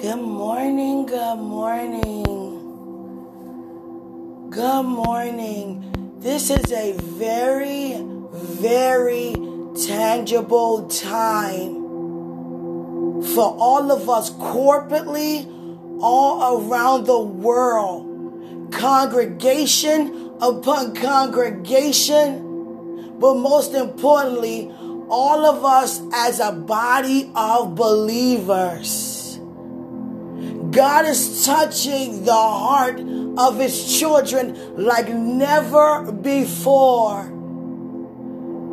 Good morning, good morning. Good morning. This is a very, very tangible time for all of us corporately, all around the world. Congregation upon congregation, but most importantly, all of us as a body of believers. God is touching the heart of his children like never before.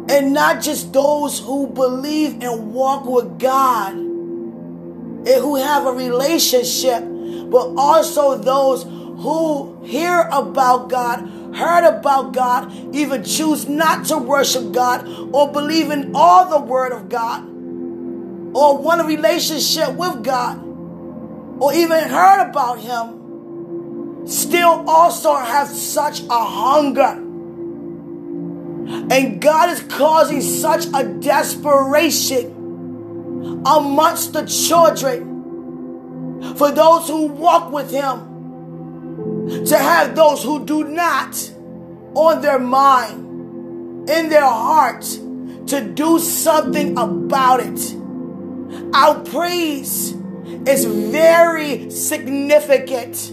And not just those who believe and walk with God and who have a relationship, but also those who hear about God, heard about God, even choose not to worship God or believe in all the word of God or want a relationship with God or even heard about him still also have such a hunger. And God is causing such a desperation amongst the children for those who walk with Him to have those who do not on their mind, in their heart, to do something about it. Our praise is very significant.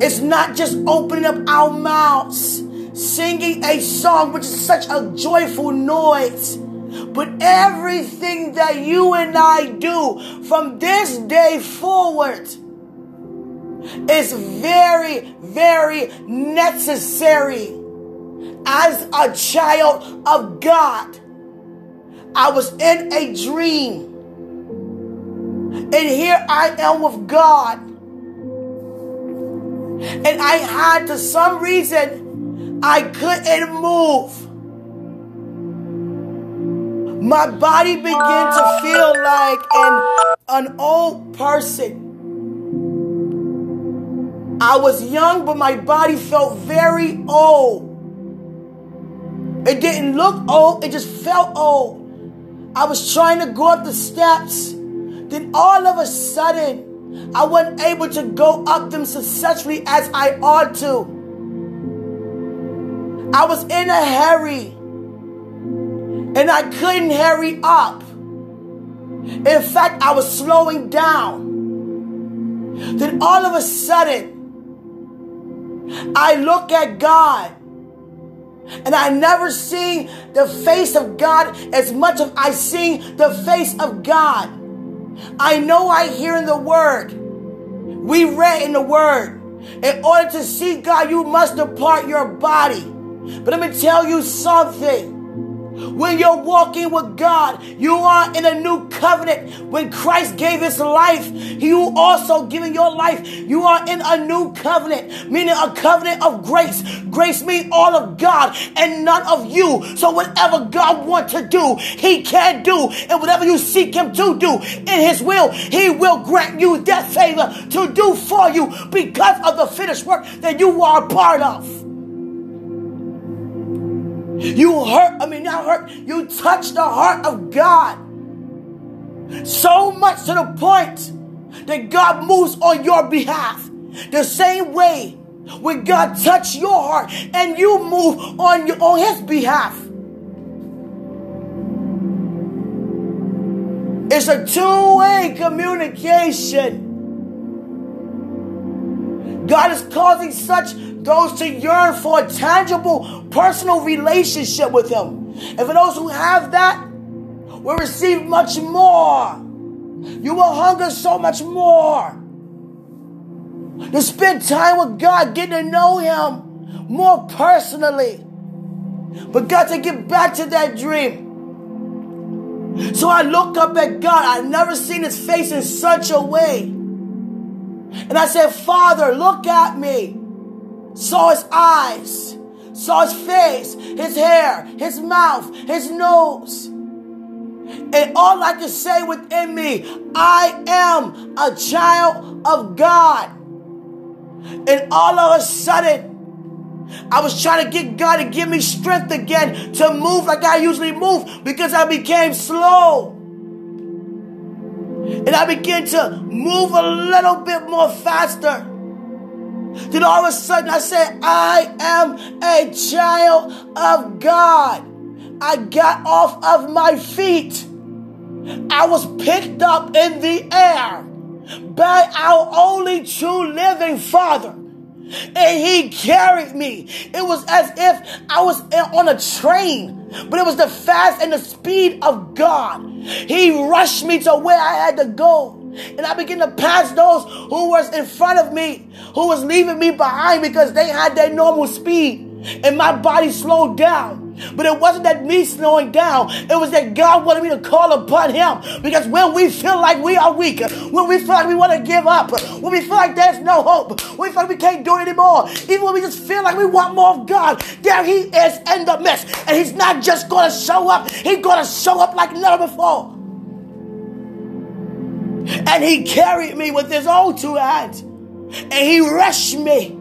It's not just opening up our mouths, singing a song, which is such a joyful noise. But everything that you and I do from this day forward is very, very necessary. As a child of God, I was in a dream and here I am with God. And I had, to some reason, I couldn't move. My body began to feel like an, an old person. I was young, but my body felt very old. It didn't look old, it just felt old. I was trying to go up the steps then all of a sudden, I wasn't able to go up them successfully as I ought to. I was in a hurry and I couldn't hurry up. In fact, I was slowing down. Then all of a sudden, I look at God and I never seen the face of God as much as I seen the face of God. I know I hear in the word. We read in the word. In order to see God, you must depart your body. But let me tell you something. When you're walking with God, you are in a new covenant. When Christ gave his life, you also giving your life. You are in a new covenant, meaning a covenant of grace. Grace means all of God and none of you. So whatever God wants to do, he can do. And whatever you seek him to do in his will, he will grant you that favor to do for you because of the finished work that you are a part of. You hurt, I mean, not hurt, you touch the heart of God. So much to the point that God moves on your behalf. The same way when God touch your heart and you move on your, on his behalf. It's a two-way communication. God is causing such those to yearn for a tangible personal relationship with Him. And for those who have that, will receive much more. You will hunger so much more. To spend time with God, getting to know Him more personally. But got to get back to that dream. So I look up at God. I've never seen His face in such a way. And I said, Father, look at me saw his eyes, saw his face, his hair, his mouth, his nose. And all I could say within me, I am a child of God. And all of a sudden, I was trying to get God to give me strength again to move like I usually move because I became slow. And I began to move a little bit more faster. Then all of a sudden I said, I am a child of God. I got off of my feet. I was picked up in the air by our only true living Father. And he carried me. It was as if I was on a train, but it was the fast and the speed of God. He rushed me to where I had to go. And I began to pass those who was in front of me, who was leaving me behind because they had their normal speed. And my body slowed down. But it wasn't that me slowing down. It was that God wanted me to call upon Him. Because when we feel like we are weak, when we feel like we want to give up, when we feel like there's no hope, when we feel like we can't do it anymore, even when we just feel like we want more of God, there He is in the midst. And He's not just going to show up, He's going to show up like never before. And He carried me with His own two hands. And He rushed me.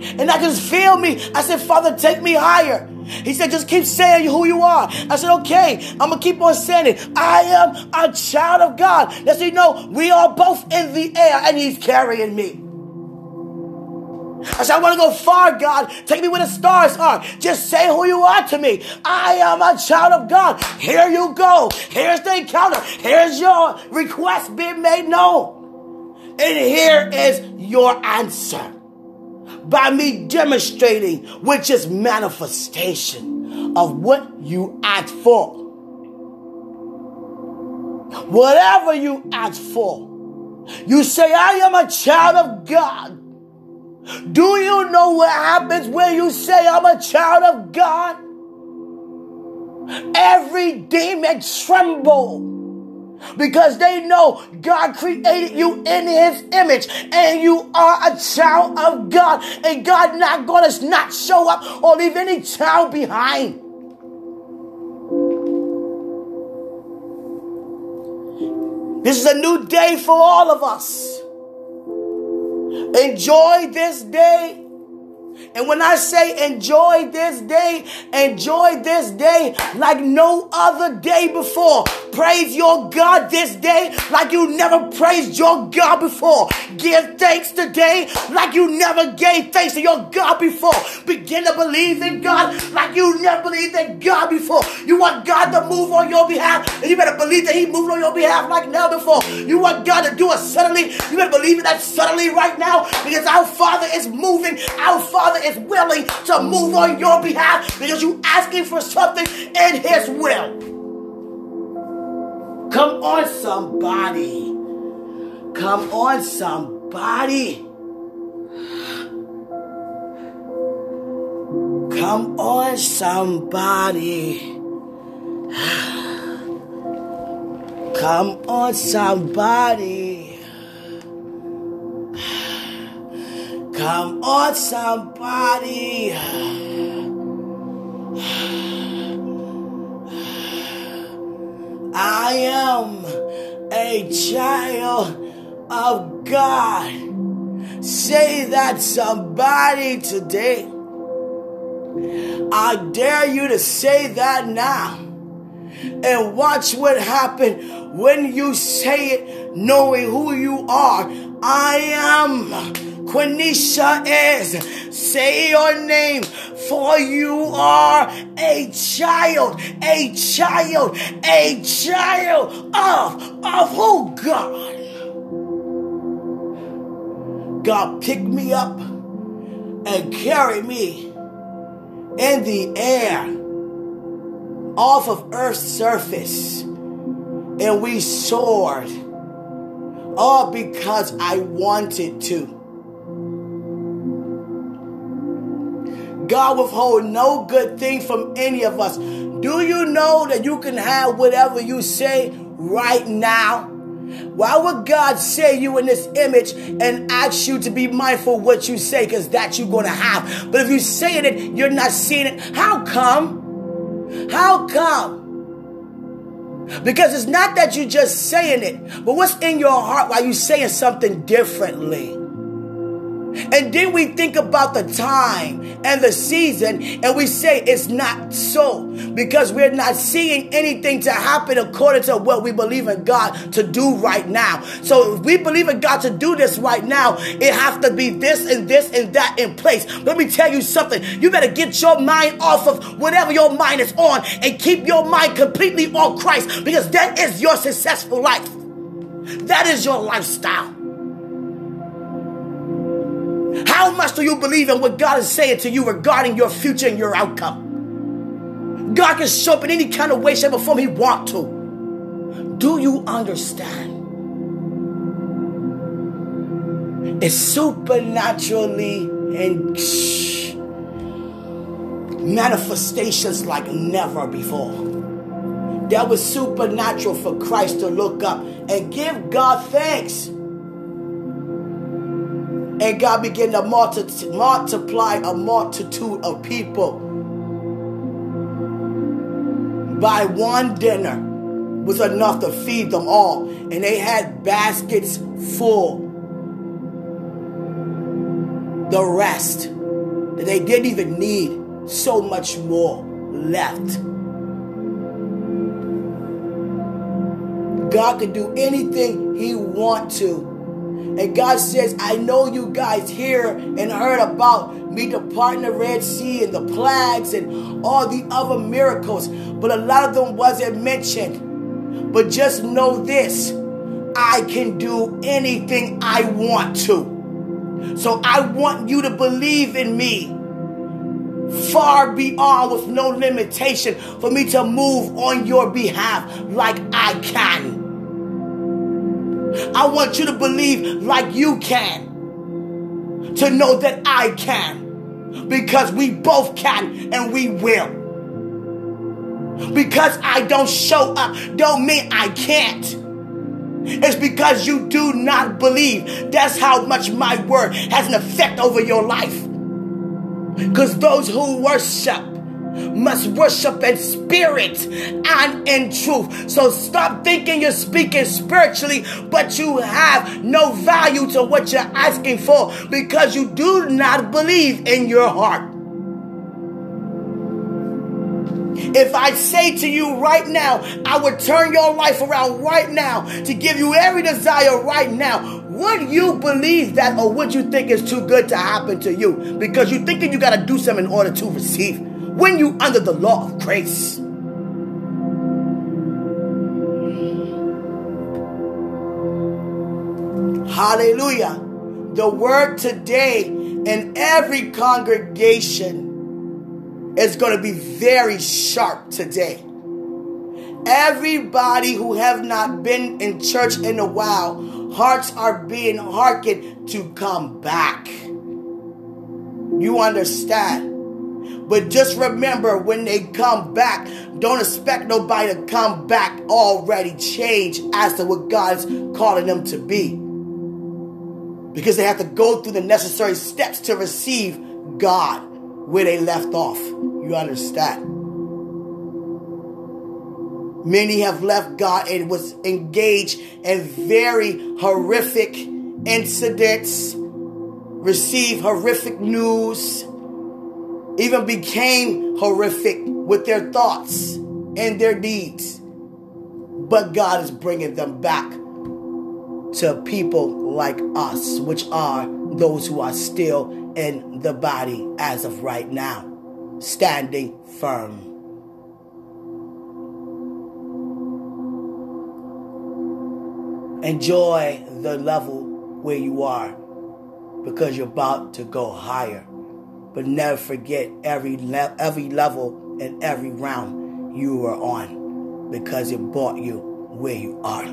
And I just feel me. I said, Father, take me higher. He said, just keep saying who you are. I said, okay, I'm going to keep on saying it. I am a child of God. Let's see, no, we are both in the air and he's carrying me. I said, I want to go far, God. Take me where the stars are. Just say who you are to me. I am a child of God. Here you go. Here's the encounter. Here's your request being made known. And here is your answer by me demonstrating, which is manifestation of what you ask for. Whatever you ask for, you say, I am a child of God. Do you know what happens when you say, I'm a child of God? Every demon tremble because they know God created you in his image and you are a child of God and God not going to not show up or leave any child behind. This is a new day for all of us. Enjoy this day and when I say enjoy this day, enjoy this day like no other day before. Praise your God this day like you never praised your God before. Give thanks today like you never gave thanks to your God before. Begin to believe in God like you never believed in God before. You want God to move on your behalf, and you better believe that He moved on your behalf like never before. You want God to do it suddenly, you better believe that suddenly right now because our Father is moving. Our Father is willing to move on your behalf because you're asking for something in His will. Come on, somebody. Come on, somebody. Come on, somebody. Come on, somebody. Come on, somebody. I am a child of God. Say that somebody today. I dare you to say that now. And watch what happens when you say it knowing who you are. I am Quenisha is. Say your name, for you are a child, a child, a child of, of who? God. God picked me up and carried me in the air off of Earth's surface. And we soared all because I wanted to. God withhold no good thing from any of us. Do you know that you can have whatever you say right now? Why would God say you in this image and ask you to be mindful what you say? Because that you're going to have. But if you say it, you're not seeing it. How come? How come? Because it's not that you're just saying it, but what's in your heart while you're saying something differently? And then we think about the time and the season and we say it's not so because we're not seeing anything to happen according to what we believe in God to do right now. So if we believe in God to do this right now, it has to be this and this and that in place. Let me tell you something. You better get your mind off of whatever your mind is on and keep your mind completely on Christ because that is your successful life. That is your lifestyle. How much do you believe in what God is saying to you regarding your future and your outcome? God can show up in any kind of way, shape, or form He want to. Do you understand? It's supernaturally and manifestations like never before. That was supernatural for Christ to look up and give God thanks and God began to multi- multiply a multitude of people. By one dinner was enough to feed them all. And they had baskets full. The rest that they didn't even need, so much more left. God could do anything He want to and God says, I know you guys hear and heard about me departing the Red Sea and the plagues and all the other miracles, but a lot of them wasn't mentioned. But just know this I can do anything I want to. So I want you to believe in me far beyond with no limitation for me to move on your behalf like I can. I want you to believe like you can. To know that I can. Because we both can and we will. Because I don't show up don't mean I can't. It's because you do not believe. That's how much my word has an effect over your life. Because those who worship must worship in spirit and in truth. So stop thinking you're speaking spiritually, but you have no value to what you're asking for because you do not believe in your heart. If I say to you right now, I would turn your life around right now to give you every desire right now, would you believe that or would you think it's too good to happen to you because you're thinking you got to do something in order to receive? When you under the law of grace. Hallelujah. The word today in every congregation is going to be very sharp today. Everybody who have not been in church in a while, hearts are being hearkened to come back. You understand? But just remember when they come back, don't expect nobody to come back already changed as to what God is calling them to be. Because they have to go through the necessary steps to receive God where they left off. You understand? Many have left God and was engaged in very horrific incidents, received horrific news, even became horrific with their thoughts and their deeds. But God is bringing them back to people like us, which are those who are still in the body as of right now, standing firm. Enjoy the level where you are because you're about to go higher. But never forget every le- every level and every round you were on because it brought you where you are.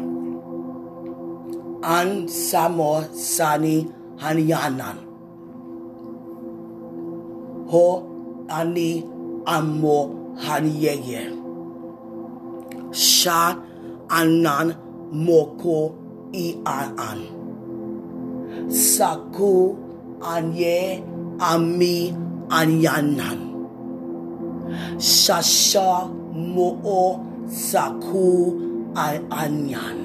An Samo Sani Haniyanan. Ho Ani Amo Haniyeye. Sha Anan Moko I An. Saku Anye ami anyanan. Shasha mo'o saku anyan.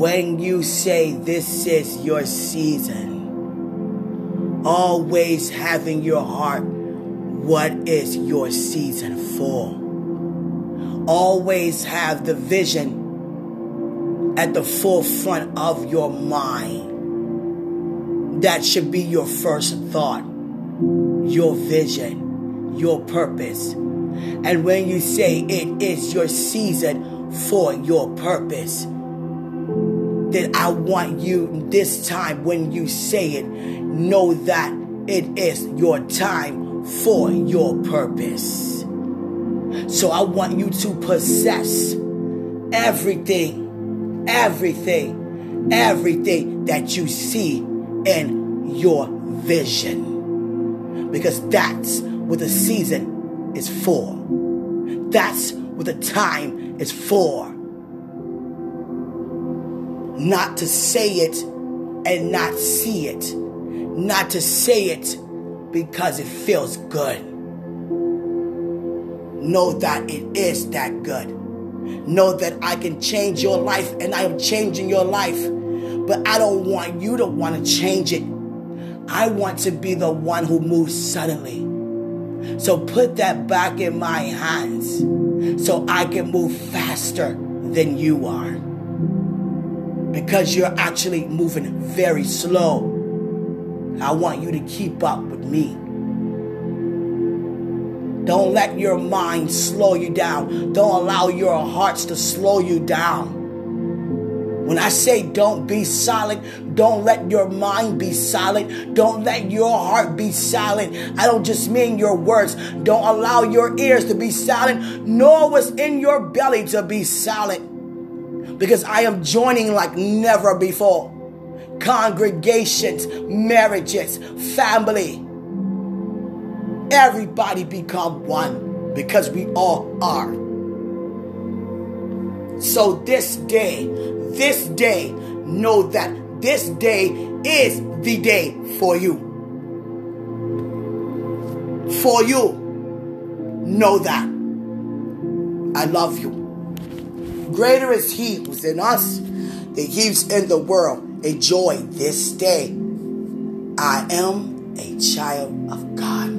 when you say this is your season, always having your heart what is your season for. Always have the vision at the forefront of your mind. That should be your first thought, your vision, your purpose. And when you say it is your season for your purpose, then I want you this time when you say it, know that it is your time for your purpose. So I want you to possess everything, everything, everything that you see in your vision. Because that's what the season is for. That's what the time is for not to say it and not see it, not to say it because it feels good. Know that it is that good. Know that I can change your life and I am changing your life. But I don't want you to want to change it. I want to be the one who moves suddenly. So put that back in my hands so I can move faster than you are because you're actually moving very slow. I want you to keep up with me. Don't let your mind slow you down. Don't allow your hearts to slow you down. When I say don't be silent, don't let your mind be silent. Don't let your heart be silent. I don't just mean your words. Don't allow your ears to be silent, nor what's in your belly to be silent because I am joining like never before. Congregations, marriages, family. Everybody become one because we all are. So this day, this day, know that this day is the day for you. For you. Know that. I love you. Greater is He who's in us than He's in the world. Enjoy this day. I am a child of God.